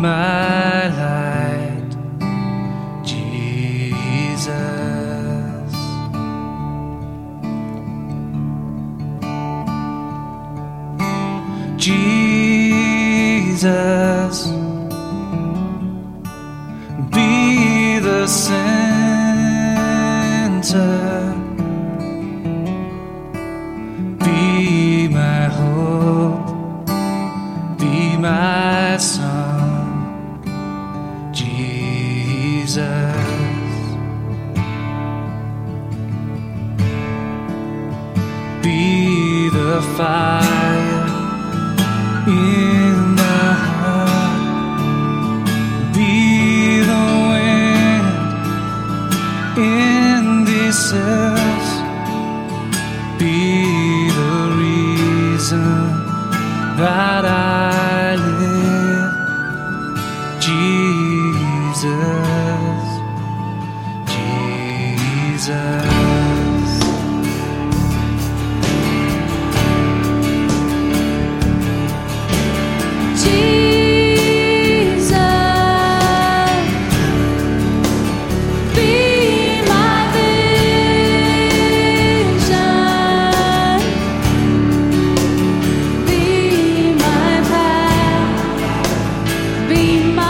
my light, Jesus. Jesus, be the center. be the fire in the heart, be the wind in this earth, be the reason that I live, Jesus, Jesus. be my